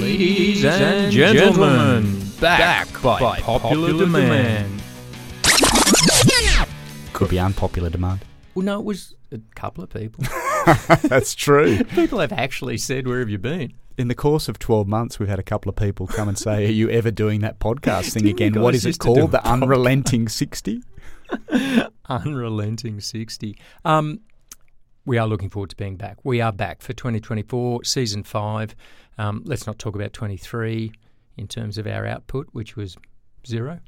Ladies and gentlemen, back by popular demand. Could be unpopular demand. Well, no, it was a couple of people. That's true. people have actually said, "Where have you been?" In the course of 12 months, we've had a couple of people come and say, Are you ever doing that podcast thing again? What guys is it used to do called? a The Unrelenting 60? Unrelenting 60. Um, we are looking forward to being back. We are back for 2024, season five. Um, let's not talk about 23 in terms of our output, which was zero.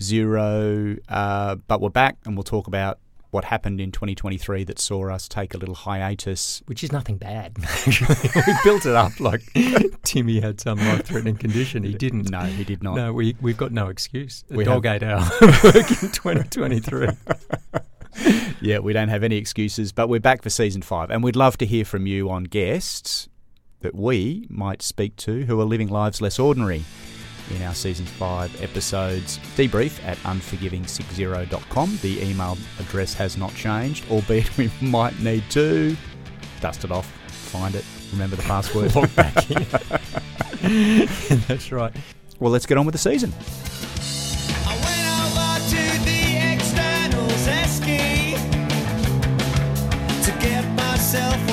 Zero. Uh, but we're back and we'll talk about what happened in 2023 that saw us take a little hiatus. Which is nothing bad. We built it up like Timmy had some life-threatening condition. He didn't. No, he did not. No, we we've got no excuse. We dog have- ate our work in 2023. Yeah, we don't have any excuses, but we're back for season five, and we'd love to hear from you on guests that we might speak to who are living lives less ordinary. In our season five episodes, debrief at unforgiving60.com. The email address has not changed, albeit we might need to dust it off, find it, remember the password. Log back in. That's right. well, let's get on with the season. myself